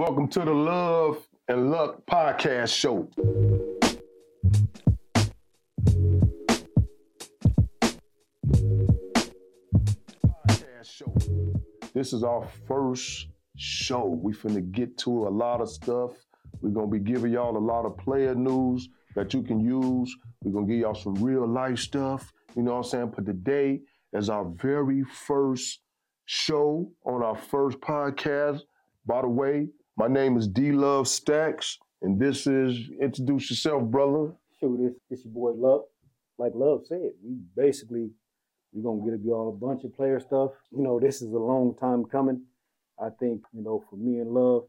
Welcome to the Love and Luck Podcast Show. This is our first show. We finna get to a lot of stuff. We're gonna be giving y'all a lot of player news that you can use. We're gonna give y'all some real life stuff. You know what I'm saying? But today is our very first show on our first podcast. By the way, my name is D Love Stacks, and this is introduce yourself, brother. Shoot, this it's your boy Love. Like Love said, we basically we're gonna get y'all a bunch of player stuff. You know, this is a long time coming. I think, you know, for me and Love,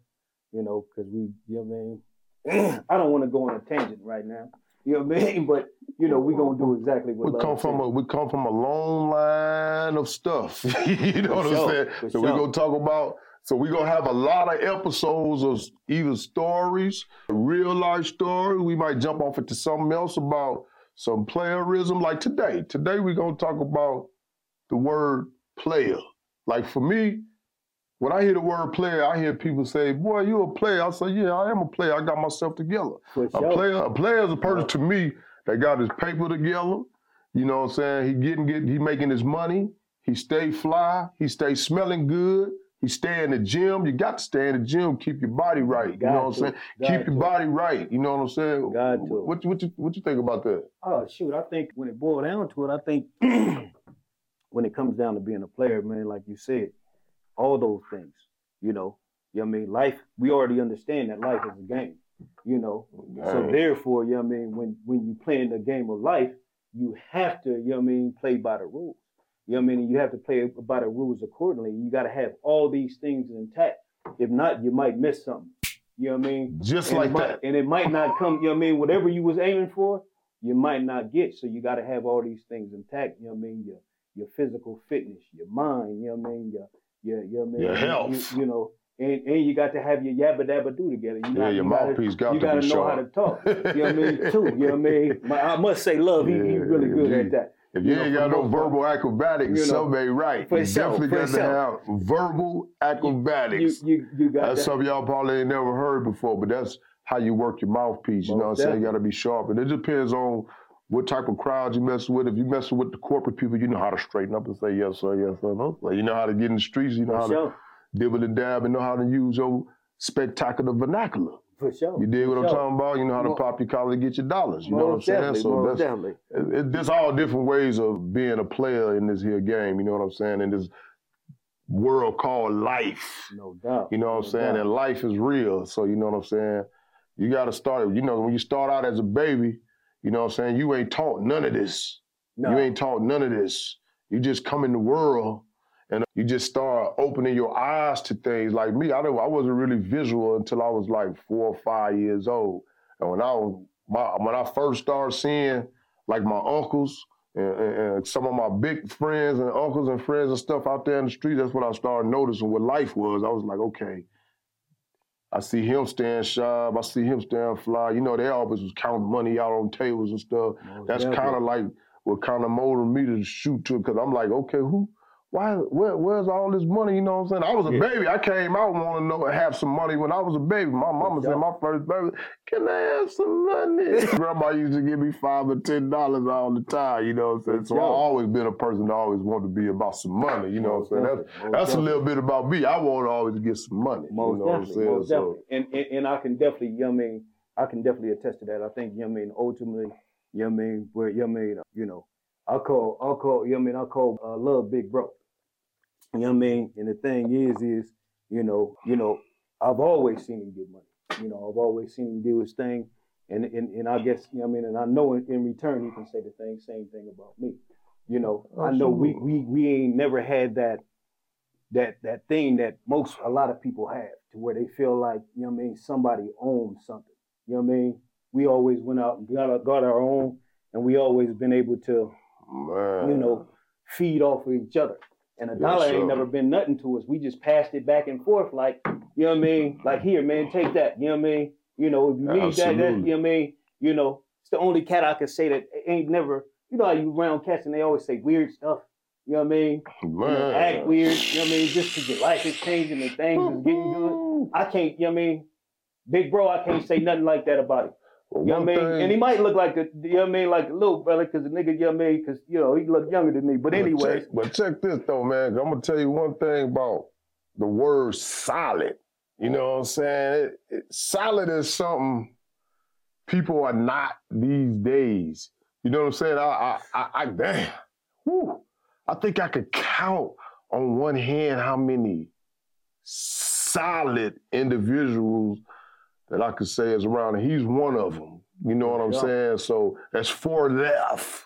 you know, because we, you know what I mean? I don't want to go on a tangent right now. You know what I mean? But you know, we're gonna do exactly what We come from said. a we come from a long line of stuff. you know what For I'm saying? for So we're gonna talk about so we're gonna have a lot of episodes of either stories, real life stories. We might jump off into something else about some playerism. Like today. Today we're gonna talk about the word player. Like for me, when I hear the word player, I hear people say, Boy, you a player. I say, Yeah, I am a player. I got myself together. For A player, a player is a person to me that got his paper together. You know what I'm saying? He getting get he making his money. He stay fly. He stay smelling good. He stay in the gym. You got to stay in the gym. Keep your body right. You Got know what I'm saying? Got Keep your body right. You know what I'm saying? Got to. What, what you what you think about that? Oh shoot, I think when it boiled down to it, I think when it comes down to being a player, man, like you said, all those things, you know, you know what I mean? Life, we already understand that life is a game, you know. So therefore, you know what I mean, when when you play in the game of life, you have to, you know what I mean, play by the rules. You know what I mean? You have to play by the rules accordingly. You gotta have all these things intact. If not, you might miss something. You know what I mean? Just and like might, that. And it might not come, you know what I mean? Whatever you was aiming for, you might not get. So you got to have all these things intact, you know what I mean? Your your physical fitness, your mind, you know what I mean? Your your you know I mean? Your health. You, you know, and, and you got to have your yabba dabba do together. You Yeah, got- your you gotta- mouthpiece got you to gotta be know sharp. how to talk. You know what I mean? Too. You know what I mean? My, I must say, love. He, he Yeah, really good yeah. at that. If you You know, ain't got no most part. verbal acrobatics, You know, ain't right. you definitely got to have verbal acrobatics. you you got That's that. something y'all probably ain't never heard before, but that's how you work your mouthpiece. You know what I'm saying? You got to be sharp. And it depends on what type of crowd you mess with. If you messing with the corporate people, you know how to straighten up and say yes sir, yes sir, no sir. You know how to get in the streets. You know For how sure. to dibble and dab and know how to use your spectacular vernacular. For sure. You dig what For I'm talking about? You know how to pop your collar and get your dollars. You know what I'm saying? So that's it, there's all different ways of being a player in this here game. You know what I'm saying? In this world called life. No doubt. You know what I'm saying? doubt. And life is real. So you know what I'm saying? You gotta start, you know, when you start out as a baby, you know what I'm saying, you ain't taught none of this. No. You ain't taught none of this. You just come in the world and you just start opening your eyes to things. Like me, I I wasn't really visual until I was like four or five years old. And when I was, my, when I first started seeing like my uncles and, and, and some of my big friends and uncles and friends and stuff out there in the street, that's when I started noticing what life was. I was like, okay, I see him stand sharp. I see him stand fly. You know, they always was counting money out on tables and stuff. Most That's kind of like what kind of motivated me to shoot to because I'm like, okay, who, why, where, where's all this money? You know what I'm saying? I was a Yeah. baby. I came out wanting to know have some money when I was a baby. My mama said my first baby, can I have some money? Grandma used to give me five or ten dollars all the time. You know what I'm saying? So I sure. always been a person that always wanted to be about some money. You know what I'm saying? That's, definitely, that's a little bit about me. I want to always get some money. Most you know what I'm definitely, saying? most So- definitely. And, and and I can definitely, you know I mean, I can definitely attest to that. I think, you know I mean, ultimately, you know what I mean, where, you know I mean, you know, I call, I call, you know I mean, I call uh, love big bro. You know what I mean? And the thing is, is, you know, you know, I've always seen him get money. You know, I've always seen him do his thing. And and, and I guess, you know what I mean, and I know in, in return he can say the thing, same thing about me. You know, I know we, we we ain't never had that that that thing that most a lot of people have to where they feel like, you know what I mean, somebody owns something. You know what I mean? We always went out and got our, got our own and we always been able to, Man. you know, feed off of each other. And a dollar ain't never been nothing to us. We just passed it back and forth like, you know what I mean? Like here, man, take that. You know what I mean? You know, if you need that, that, you know what I mean? You know, it's the only cat I can say that ain't never, you know how you around cats and they always say weird stuff. You know what I mean? You know, act weird. You know what I mean? Just because your life is changing and things is getting good. I, can't, you know what I mean? Big bro, I can't say nothing like that about him. Well, You know what I mean? thing- And he might look like a, you know what I mean, like a little brother, because the nigga, you know what I mean, because, you know, he look younger than me. But But anyways, check, but check this though, man. I'm gonna tell you one thing about the word solid. You know what I'm saying? It, it, solid is something people are not these days. You know what I'm saying? I, I, I, I damn. Whew, I think I could count on one hand how many solid individuals that I could say is around. And he's one of them. You know what I'm Yeah. saying? So that's four left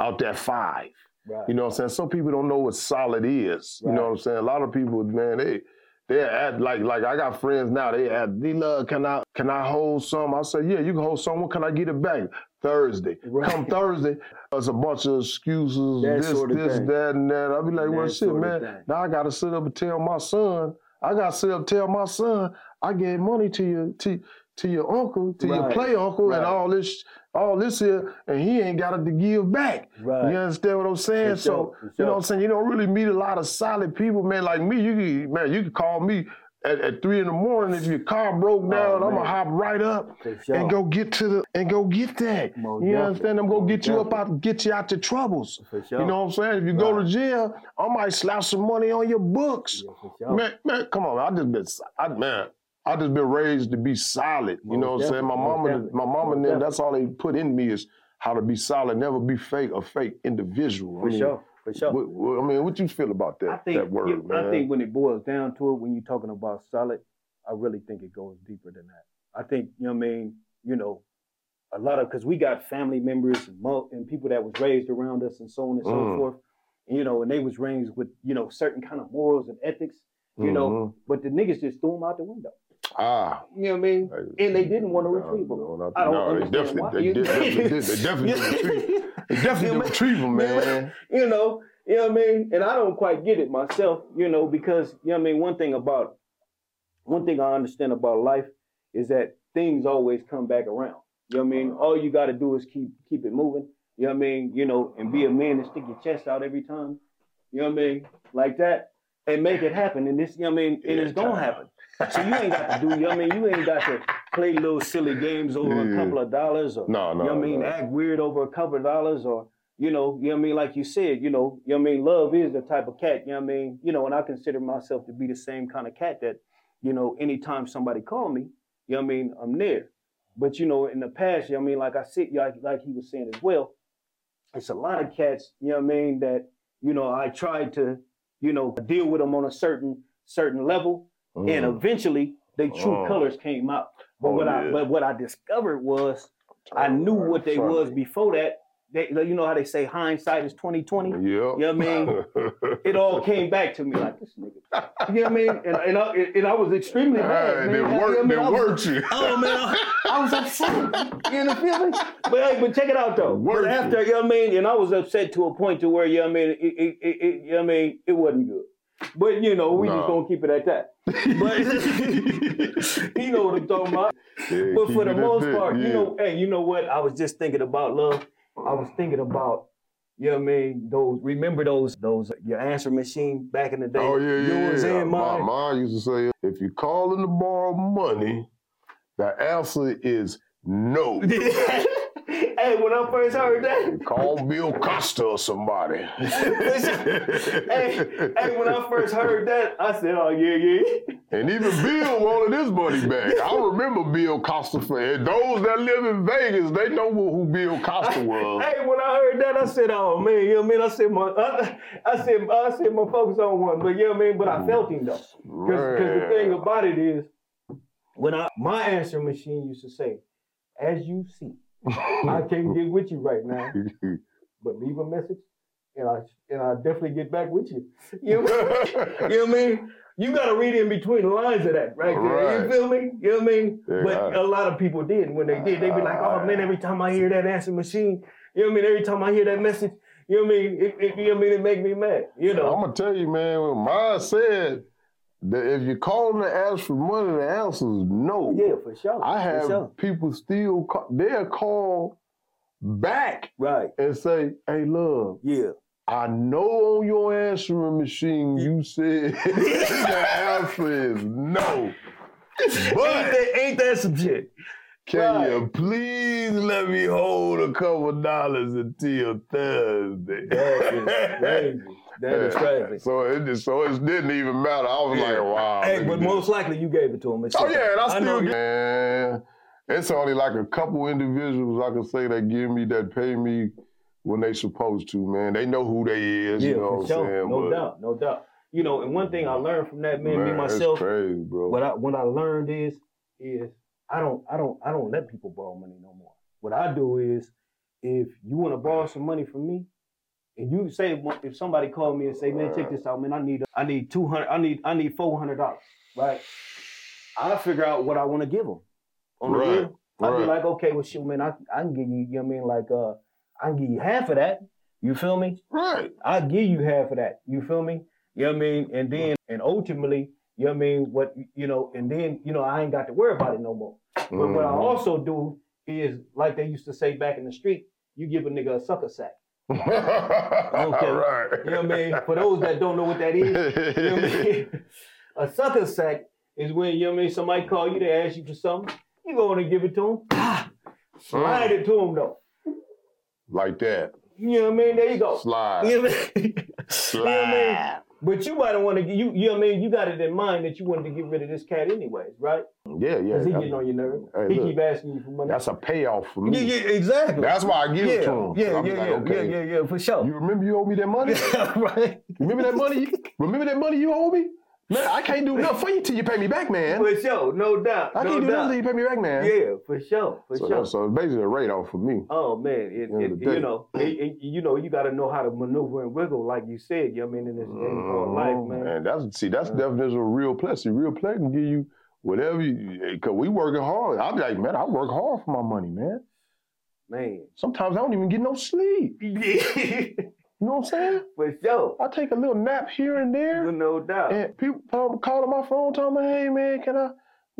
out that five. right. You know what I'm saying? Some people don't know what solid is. You know what I'm saying? A lot of people, man, they they at like like I got friends now. They at D love, can I can I hold some? I say, yeah, you can hold some. When can I get it back? Thursday. Right. Come Thursday, there's a bunch of excuses, That this, sort of this, thing. that, and that. I'll be like, well, That shit, man. Now I gotta sit up and tell my son. I gotta sit up tell my son. I gave money to your to to your uncle, to your play uncle, and all this all this here, and he ain't got it to give back. Right. You understand what I'm saying? For so you know what. I'm saying? You don't really meet a lot of solid people, man. Like me, you can, man, you can call me at, at three in the morning if your car broke oh, down. I'm Oh, gonna hop right up sure. and go get to the and go get that. Most you definitely. understand? I'm gonna Most get you up definitely. out, get you out your troubles. Sure. You know what I'm saying? If you go to jail, I might slap some money on your books. Yeah, sure. Man, man, come on, I just been, I, man, I just been raised to be solid. You Most know what I'm saying? My definitely, mama, my mama, and them, that's all they put in me is how to be solid, never be fake, a fake individual. I For mean, sure. For sure. what- what- I mean, what you feel about that? I think that word, man. I think when it boils down to it, when you're talking about solid, I really think it goes deeper than that. I think you know what I mean. You know, a lot of because we got family members and, mo- and people that was raised around us and so on and so Mm. forth. And, you know, and they was raised with you know certain kind of morals and ethics. You know, Mhm. but the niggas just threw them out the window. Ah, You know what I mean? And they didn't want to retrieve them. no, I don't no, they definitely, why. they, did- definitely did. They definitely retrieve. They definitely retrieve them, man. you know, you know what I mean? And I don't quite get it myself, you know, because you know what I mean, one thing about one thing I understand about life is that things always come back around. You know what I mean? All you gotta do is keep keep it moving. You know what I mean? You know, and be a man and stick your chest out every time. You know what I mean? Like that. And make it happen. And this, you know what I mean? And it's gonna happen. So you ain't got to do, you know what I mean? You ain't got to play little silly games over Yeah. a mm. couple of dollars or No, no, you know what I mean, no. act weird over a couple of dollars or you know, you know what I mean, like you said, you know, you know what I mean, love is the type of cat, you know what I mean, you know, and I consider myself to be the same kind of cat that, you know, anytime somebody call me, you know what I mean, I'm there. But you know, in the past, you know what I mean, like I said, like, like he was saying as well, it's a lot of cats, you know what I mean, that, you know, I tried to, you know, deal with them on a certain certain level, and Mm. eventually they true Oh. colors came out. But Oh, what I but what I discovered was I knew Oh, what they was before that. They, you know how they say hindsight is twenty twenty. Yep. You know what I mean? It all came back to me like this nigga. You know what I mean? And, and, I, and I was extremely mad. Hey, man. they You know I worked, mean? I worked you. Oh man, I, I was upset. You know feel me? But hey, but check it out though. Worked But after you know what I mean, and I was upset to a point to where you know what I mean, it, it, it, it you know what I mean, it wasn't good. But you know, we Nah. just gonna keep it at that. But you know what I'm talking about. Yeah, But for the most that, part, you know, hey, you know what? I was just thinking about love. I was thinking about, you know what I mean? Those remember those those your answer machine back in the day. Oh yeah, yeah, yours yeah. and My mom used to say, if you calling to borrow money, the answer is no. when I first heard that, Call Bill Costa or somebody. hey, hey, when I first heard that, I said, oh yeah, yeah. And even Bill wanted his money back. I remember Bill Costa. For those that live in Vegas, they know who Bill Costa was. Hey, when I heard that, I said, "Oh man, you know what I mean?" I said, "My, I, I said, uh, I said, my focus on one, but you know what I mean." But I mm. felt him though, because the thing about it is, when I my answer machine used to say, "As you see, I can't get with you right now, but leave a message, and I and I definitely get back with you." You know, what I mean? you know what I mean? You got to read in between the lines of that, right there. Right. You feel me? You know what I mean? Yeah. But a lot of people did. When they did, they'd be like, "Oh man, every time I hear that answer machine." You know what I mean? Every time I hear that message, you know what I mean? It, it, you know what I mean? It make me mad. You know? I'm gonna tell you, man. When mine said that if you call them to ask for money, the answer is no. Yeah, for sure. I have sure. people still call, they'll call back Right. and say, "Hey, love, Yeah. I know on your answering machine you said the answer is no. But ain't, that, ain't that some shit? can Right. you please let me hold a couple dollars until Thursday? That is crazy. That is Yeah. crazy. So it just so it didn't even matter. I was like, wow. Hey, but most likely you gave it to him. and Oh shit. yeah, and I know still get. Man, it's only like a couple individuals I can say that give me that pay me when they supposed to. Man, they know who they is. Yeah, you know for what I'm sure. saying? No But, doubt, no doubt. You know, and one thing I learned from that man, me myself, it's crazy, bro. what I what I learned is is I don't I don't I don't let people borrow money no more. What I do is if you want to borrow some money from me, and you say if somebody called me and say, man, check this out, man, I need I need two hundred, I need I need four hundred dollars, right? I figure out what I want to give them. On the Right, real, I'd be like, okay, well, shit, man, I I can give you, you know what I mean, like uh, I can give you half of that. You feel me? right. I'll give you half of that. You feel me? You know what I mean? And then and ultimately, you know what I mean, what you know, and then, you know, I ain't got to worry about it no more. But what I Mhm. also do is like they used to say back in the street, you give a nigga a sucker sack. okay. right. You know what I mean? For those that don't know what that is, you know what I mean? A sucker sack is when, you know what I mean, somebody call you to ask you for something, you go in and give it to them. Ah, slide it to them though. like that. You know what I mean? There you go. Slide. You know what I mean? You know what I mean? But you might want to you you know what I mean, you got it in mind that you wanted to get rid of this cat anyways, right? Yeah, yeah. Because he getting on your nerves. Hey, he look. keep asking you for money. that's a payoff for me. yeah, yeah, exactly. That's why I give yeah, it to him. yeah, yeah, like, yeah, okay, yeah, yeah, yeah, for sure. You remember you owe me that money? right. remember that money? Remember that money you owe me? Man, I can't do nothing for you till you pay me back, man. For sure, no doubt. I no can't do nothing till you pay me back, man. Yeah, for sure, for So, sure. so it's basically a rate off for me. Oh man, it, it, you know, you know, you got to know how to maneuver and wiggle, like you said. You know what I mean in this game called life, Mhm. man. That's see, that's the Yeah. definition of real play. See, real play can give you whatever you cause we working hard. I'm like, man, I work hard for my money, man. Man, Sometimes I don't even get no sleep. You know what I'm saying? for sure, I take a little nap here and there. no doubt. And people um, calling my phone, telling me, "Hey man, can I?"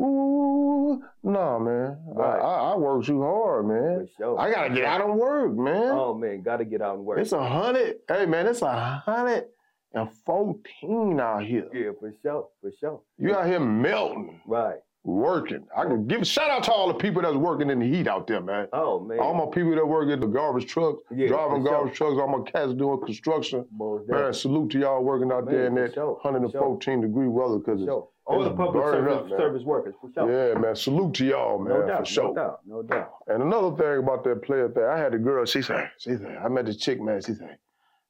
Ooh, nah, man. Right. I, I, work too hard, man. For sure. I gotta get out and work, man. Oh man, got to get out and work. It's a hundred. Hey man, it's a hundred and fourteen out here. yeah, for sure, for sure. You out here melting, Right. Working. I can give a shout out to all the people that's working in the heat out there, man. Oh man. All my people that work at the garbage trucks, Yeah, driving for sure. garbage trucks, all my cats doing construction. Man, salute to y'all working out there in that sure, for 114 degree weather because it's sure. All the public service, up, man. service workers, for sure. Yeah, man. Salute to y'all, man, no doubt, for sure. no doubt, no doubt. And another thing about that player thing, I had a girl, she said, she said, I met this chick, man, she said,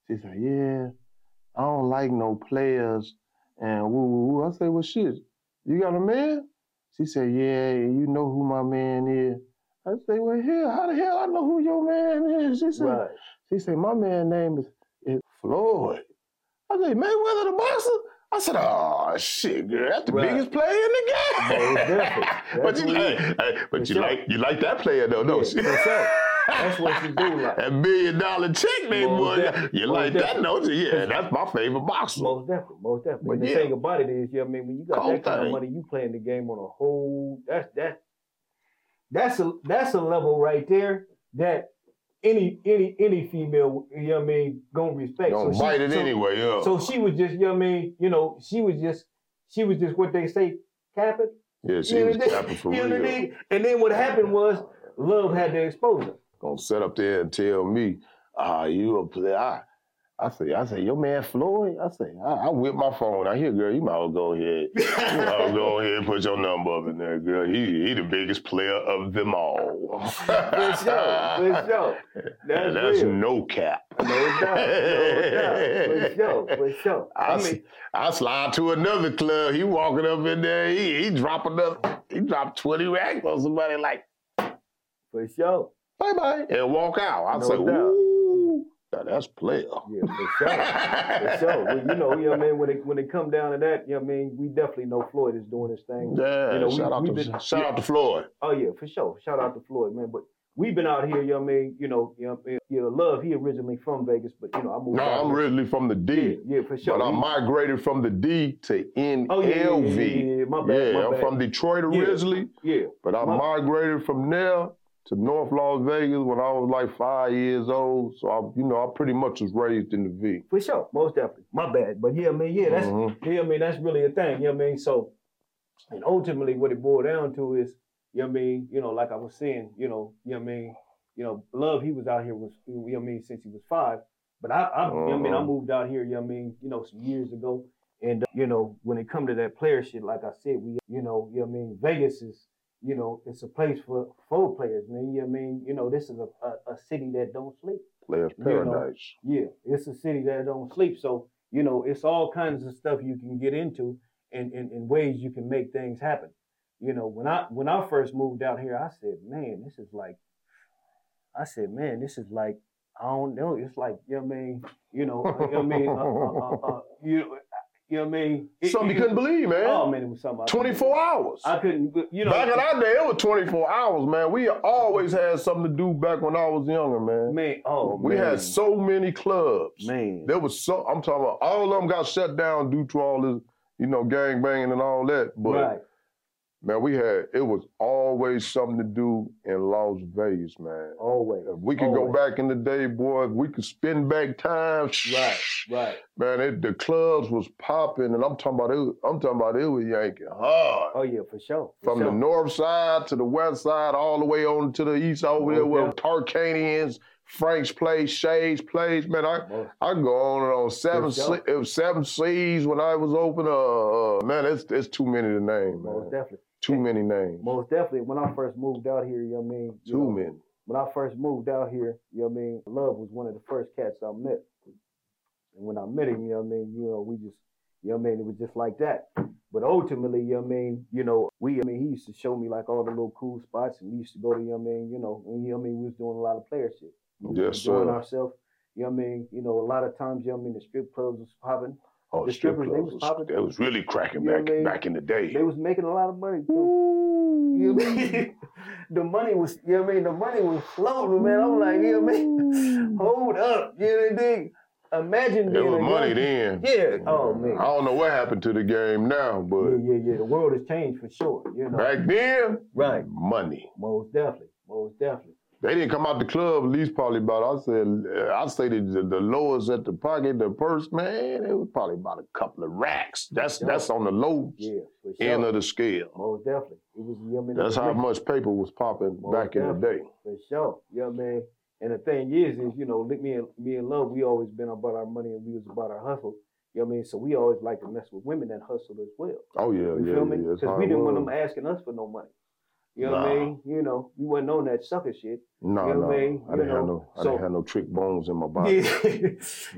she said, yeah, I don't like no players and woo woo woo. I said, well shit, you got a man? She said, yeah, you know who my man is. I said, well hell, how the hell I know who your man is? She said, Right. she said, my man name is, is Floyd. I said, Mayweather the boxer? I said, oh shit, girl, that's the Right. biggest player in the game. But you, what hey, it is. hey, but you like you like that player though, don't Yeah, you? for sure. That's what you do like. That million dollar check, Most boy. You Most like that, definitely. don't you? Yeah, that's my favorite boxer. Most definitely, most definitely. But the yeah. thing about it is, you know what I mean, when you got Cold that kind thing. of money, you playing the game on a whole that's that that's a that's a level right there that any any any female, you know what I mean, gonna respect. Don't she- bite it so- anyway, yeah. So she was just, you know what I mean, you know, she was just she was just what they say, capping. yeah, she you was capping for You know what I mean? And then what happened was love had to expose her. Gonna sit up there and tell me, ah, you a player. I, I say, I say, your man Floyd. I say, I, I whip my phone. I hear, girl, you might well go ahead. You might well go ahead and put your number up in there, girl. He he the biggest player of them all. For sure, for sure. That's, And that's real. no cap. No doubt, no doubt. For sure, for sure. I, I mean, I slide to another club. He walking up in there. He, he drop another. He dropped twenty racks on somebody like for sure. Bye bye and walk out. I No say, doubt. ooh, now that's player. Yeah, for sure. For sure. Well, you know, you know what I mean? When it when it come down to that, you know what I mean, we definitely know Floyd is doing his thing. Yeah, You know, we- shout out to been- shout out to Floyd. Oh yeah, for sure. Shout out to Floyd, man. But we've been out here, you know what I mean, you know, you know, you know, love, he originally from Vegas, but you know, I moved No, I'm originally from the D, yeah, for sure. but I migrated from the D to NLV. Oh yeah, yeah, yeah, yeah, yeah. My bad, Yeah, my I'm bad. from Detroit Yeah. originally, yeah, but I My- migrated from there to North Las Vegas when I was like five years old. So I, you know, I pretty much was raised in the V. For sure, most definitely. My bad, but yeah, I mean, yeah, that's Mhm. yeah, I mean, that's really a thing. You know what I mean? So, and ultimately, what it boiled down to is, you know what I mean? You know, like I was saying, you know, you know what I mean? You know, love. He was out here was you know what I mean since he was five. But I, I you know I mean, I Uh-huh. moved out here. You know what I mean? You know, some years ago. And uh, you know, when it come to that player shit, like I said, we, you know, you know what I mean? Vegas is, you know, it's a place for for players, man. You know I mean? You know, this is a, a, a city that don't sleep. Players You know. Paradise. Yeah, it's a city that don't sleep. So, you know, it's all kinds of stuff you can get into and, and, and ways you can make things happen. You know, when I when I first moved out here, I said, man, this is like I said, man, this is like I don't know. It's like, you know what I mean? You know, know I mean? Uh, uh, uh, uh, you, you know what I mean? It- Something you couldn't believe, man. Oh man, it was something. 24 hours. I couldn't, you know. back in our day, it was 24 hours, man. We always had something to do back when I was younger, man. man, oh we man, had so many clubs. man. There was so I'm talking about all of them got shut down due to all this, you know, gang banging and all that. But right. Man, we had it was always something to do in Las Vegas, man. Always. If we could go back in the day, boy, if we could spin back time. Right, right. Man, it, the clubs was popping, and I'm talking about it. I'm talking about it was yanking hard. Oh yeah, for sure. for From the north side to the west side, all the way on to the east over there, where Okay. Tarkanians, Frank's place, Shay's place. Man, I Most- I go on and on seven. sure. Se- seven C's when I was open. Uh, uh, man, it's it's too many to name, Most man. definitely. Too many names. Most definitely. When I first moved out here, you know what I mean? Too know, many. When I first moved out here, you know what I mean? Love was one of the first cats I met. And when I met him, you know what I mean? You know, we just, you know what I mean? It was just like that. But ultimately, you know what I mean? You know, we, I mean, he used to show me like all the little cool spots and we used to go to, you know what I mean? You know, and, you know what I mean? We was doing a lot of player shit. We was Yes, sir. ourselves. You know what I mean? You know, a lot of times, you know what I mean? The strip clubs was popping. Oh, The strip strippers, they clubs was was, popping. it was really cracking back I mean? back in the day. They was making a lot of money too. You know I mean? the money was, you know what I mean? The money was flowing, man. I'm like, you know what I mean? Hold up. You know what I mean? Imagine It being was money young- then. Yeah. Oh, mm. man. I don't know what happened to the game now, but Yeah, yeah, yeah. The world has changed for sure. You know. back then, Right. money. Most definitely. Most definitely. They didn't come out the club at least probably about I said I say the, the lowest at the pocket, the purse, man, it was probably about a couple of racks. That's Yeah. that's on the low Yeah, sure. end of the scale. Most definitely. It was, you know what I mean? That's how much paper was popping Most back in the day. For sure. You know what I mean? And the thing is, is, you know, me and me and love, we always been about our money and we was about our hustle. You know what I mean? So we always like to mess with women that hustle as well. Oh yeah, You yeah, feel me? yeah. That's Because how we didn't want them asking us for no money. You know what I mean? You know, we wasn't on that sucker shit. No, you know no, what I mean? I You didn't have no, I so- didn't have no trick bones in my body. Yeah.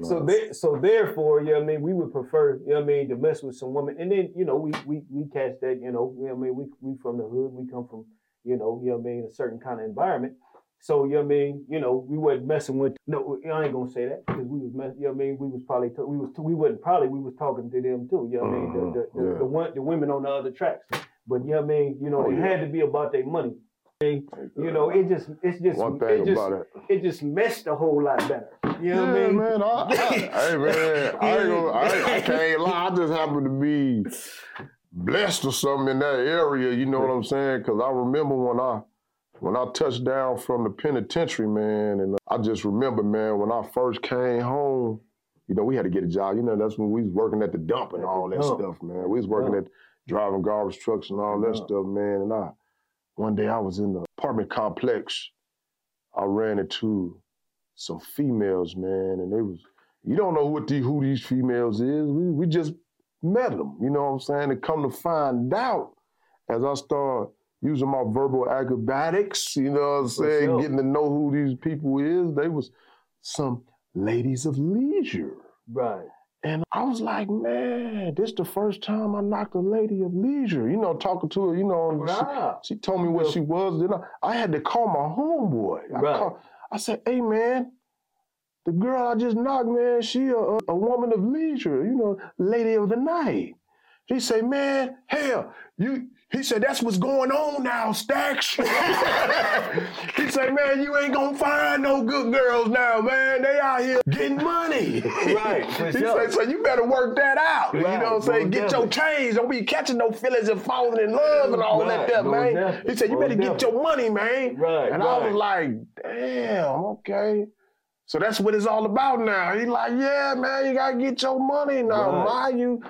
so No. so therefore, you know what I mean, we would prefer, you know what I mean, to mess with some women. And then, you know, we we we catch that, you know, you know what I mean, we we from the hood, we come from, you know, you know what I mean, a certain kind of environment. So, you know what I mean, you know, we wasn't messing with no, I ain't gonna say that because we was mess, you know what I mean, we was probably t- we was we wasn't probably we was talking to them too, you know what I mean, the the, the, Mhm, yeah. the one the women on the other tracks. But you know what I mean, you know, Oh, it yeah. had to be about their money. You know, it just it's just One it just about it. it just meshed a whole lot better. You know what I mean? man. I, I, hey, man. I, ain't gonna, I, I can't lie. I just happen to be blessed or something in that area. You know what I'm saying? Because I remember when I when I touched down from the penitentiary, man, and I just remember, man, when I first came home. You know, we had to get a job. You know, that's when we was working at the dump and all that dump. stuff, man. We was working Dump. at driving garbage trucks and all that stuff, man. And I, one day I was in the apartment complex. I ran into some females, man, and they was you don't know what the, who these females is. We, we just met them, you know what I'm saying? And come to find out as I start using my verbal acrobatics, you know what I'm saying, sure. getting to know who these people is, they was some ladies of leisure. Right. And I was like, man, this the first time I knocked a lady of leisure. You know, talking to her, you know, she- she told me what she was. Then I, I had to call my homeboy. I, Right. I said, "Hey man, the girl I just knocked, man, she a, a woman of leisure. You know, lady of the night." He say, man, hell, you. He said, that's what's going on now, Stacks. he said, man, you ain't gonna find no good girls now, man. They out here getting money. Right, he sure. said, so you better work that out. Right. you know what I'm saying? Get your change. Don't be catching no feelings and falling in love and all that Right, there, most man. definitely, He said, you better get your money, man. Right, And I was like, damn, okay. So that's what it's all about now. He like, yeah, man, you gotta get your money now. Right. Mind you,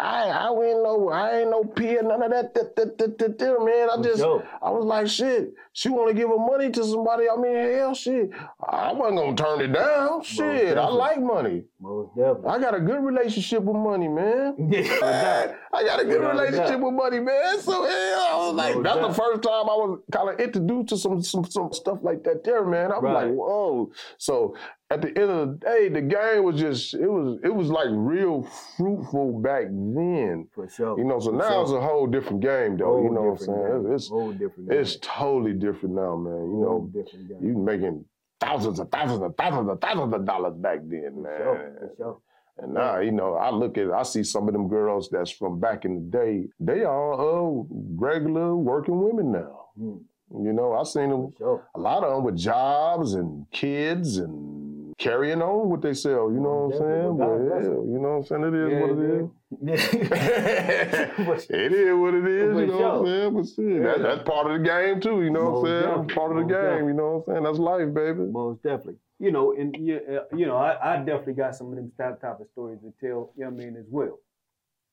I I ain't no I ain't no peer, none of that, that, that, that, that, that, man. I just. I was like, shit. She want to give her money to somebody. I mean, hell, shit. I wasn't gonna turn it down. Shit, I like money. Most definitely. I got a good relationship with money, man. Yeah. I got a good Without relationship with money, man. So yeah, I was like, No that's the first time I was kind of introduced to some some some stuff like that there, man. I was Right. like, whoa. So at the end of the day, the game was just it was it was like real fruitful back then. For sure. You know, so For now sure. it's a whole different game, though. you know what I'm saying? game. It's whole different. it's game. totally different now, man. You whole know, different game. you making thousands and thousands and thousands and thousands of dollars back then, For man. sure. For sure. And now, you know, I look at, I see some of them girls that's from back in the day. They are uh, regular working women now. Hmm. You know, I seen them, sure. a lot of them with jobs and kids and carrying on what they sell. You know what I'm saying? But yeah, you know what I'm saying? It is what it is. Yeah. it is what it is, you know what I'm saying? But shit, that, that's part of the game too, you know what I'm Most saying? definitely. Part of the Most game, definitely. you know what I'm saying? That's life, baby. Most definitely. You know, and you, uh, you know, I, I definitely got some of them type type of stories to tell. You know what I mean as well.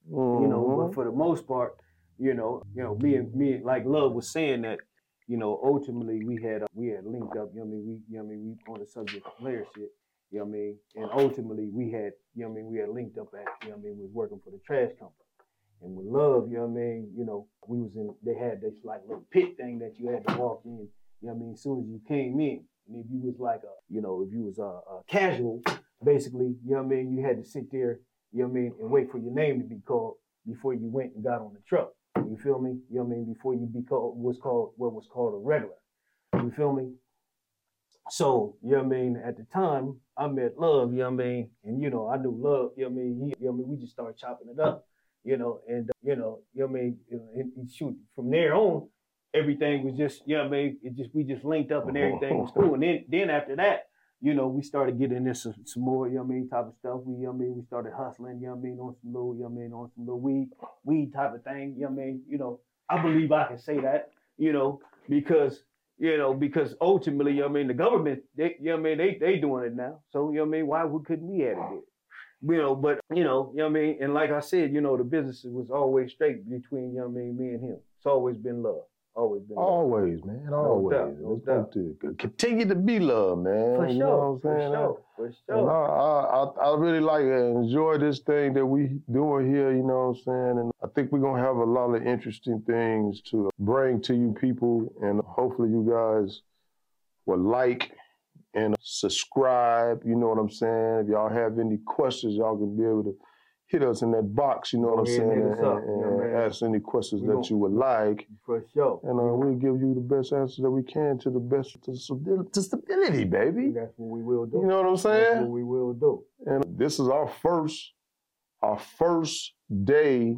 You know, but for the most part, you know, you know, me and me like Love was saying that, you know, ultimately we had uh, we had linked up. You know I mean? We you know I mean? We on the subject of player shit. You know I mean? And ultimately we had you know I mean? We had linked up at you know I mean? We was working for the trash company. And with Love, you know I mean? You know, we was in. They had this like little pit thing that you had to walk in. You know I mean? As soon as you came in, and if you was like a, you know, if you was a, a casual, basically, you know I mean? You had to sit there, you know I mean, and wait for your name to be called before you went and got on the truck. You feel me? You know what I mean? Before you be called what's called what was called a regular. You feel me? So, you know what I mean, at the time I met Love, you know what I mean, and you know, I knew Love, you know what I mean, he, you know what I mean, we just started chopping it up, you know, and uh, you know, you know what I mean, and, and shoot, from there on, everything was just, you know what I mean, it just we just linked up and everything was cool. And then then after that, you know, we started getting into some, some more, you know I mean, type of stuff. We, you know I mean, we started hustling, you know I mean, on some little, you know I mean, on some little weed, weed type of thing, you know I mean, you know, I believe I can say that, you know, because, you know, because ultimately, you know I mean, the government, they, you know I mean, they, they doing it now. So, you know I mean, why couldn't we have it? You know, but, you know, you know I mean, and like I said, you know, the business was always straight between, you know I mean, me and him. It's always been love. Always been love. Man. Always. doubt, no It's going to continue to be love, man. For you sure, know what for I'm saying? sure, for sure. I, I, I, I really like and enjoy this thing that we doing here, you know what I'm saying? And I think we're gonna have a lot of interesting things to bring to you people and hopefully you guys will like and subscribe, you know what I'm saying? If y'all have any questions, y'all can be able to hit us in that box, you know what I'm and saying? And, up, and- and man. ask any questions We that you would like. For sure. And uh, we'll give you the best answers that we can to the best to to stability, baby. That's what we will do. You know what I'm saying? That's what we will do. And this is our first, our first day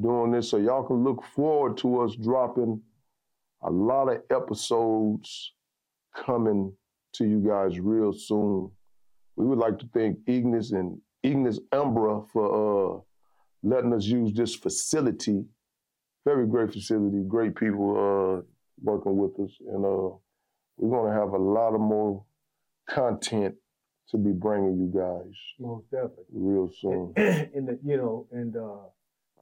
doing this, so y'all can look forward to us dropping a lot of episodes coming to you guys real soon. We would like to thank Ignis and Ignis Umbra for uh, letting us use this facility. Very great facility, great people uh, working with us, and uh, we're gonna have a lot of more content to be bringing you guys Most definitely. real soon. and the, you know, and uh,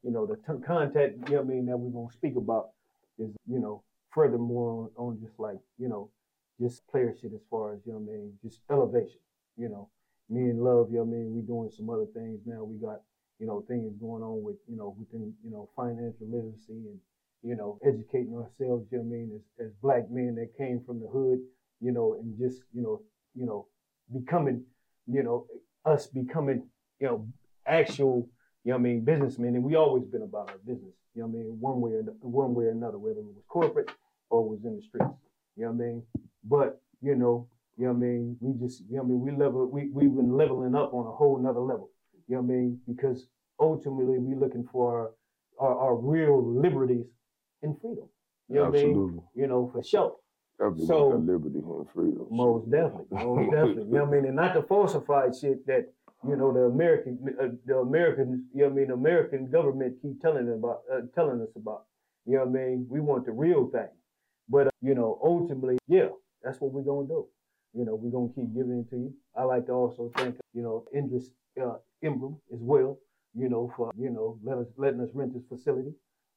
you know, the t- content, you know what I mean, that we're gonna speak about is, you know, furthermore on, on just like, you know, just player shit as far as, you know what I mean, just elevation, you know. Me and Love, you know what I mean, we doing some other things now. We got, you know, things going on with, you know, within, you know, financial literacy and, you know, educating ourselves, you know what I mean, as, as black men that came from the hood, you know, and just, you know, you know, becoming, you know, us becoming, you know, actual, you know what I mean, businessmen. And we always been about our business, you know what I mean, one way or one way or another, whether it was corporate or was in the streets. You know what I mean? But, you know, you know what I mean, we just, you know what I mean, we level we we've been leveling up on a whole nother level. You know what I mean? Because ultimately we're looking for our, our real liberties and freedom. You know what I mean? Absolutely. You know, for sure. So- liberty and freedom. Most definitely, most definitely. You know what I mean? And not the falsified shit that you know the American, uh, the American, you know what I mean? The American government keep telling about, uh, telling us about. You know what I mean? We want the real thing, but uh, you know, ultimately, yeah, that's what we're gonna do. You know, we're gonna keep giving it to you. I like to also thank you know Indus uh, Imbram as well. You know, for you know let us letting us rent this facility.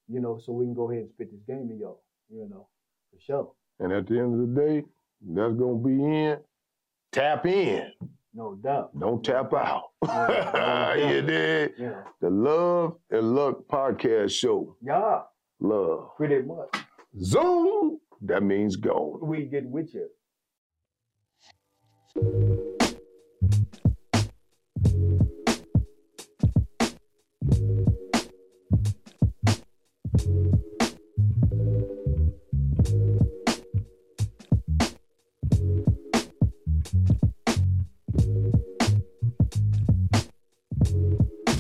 You know, so we can go ahead and spit this game to y'all. You know, for sure. And at the end of the day, that's gonna be in. Tap in. No doubt. Don't tap out. Yeah, yeah. you did. You know. The Love and Luck podcast show. Yeah, Love. pretty much. Zoom. That means go. We get with you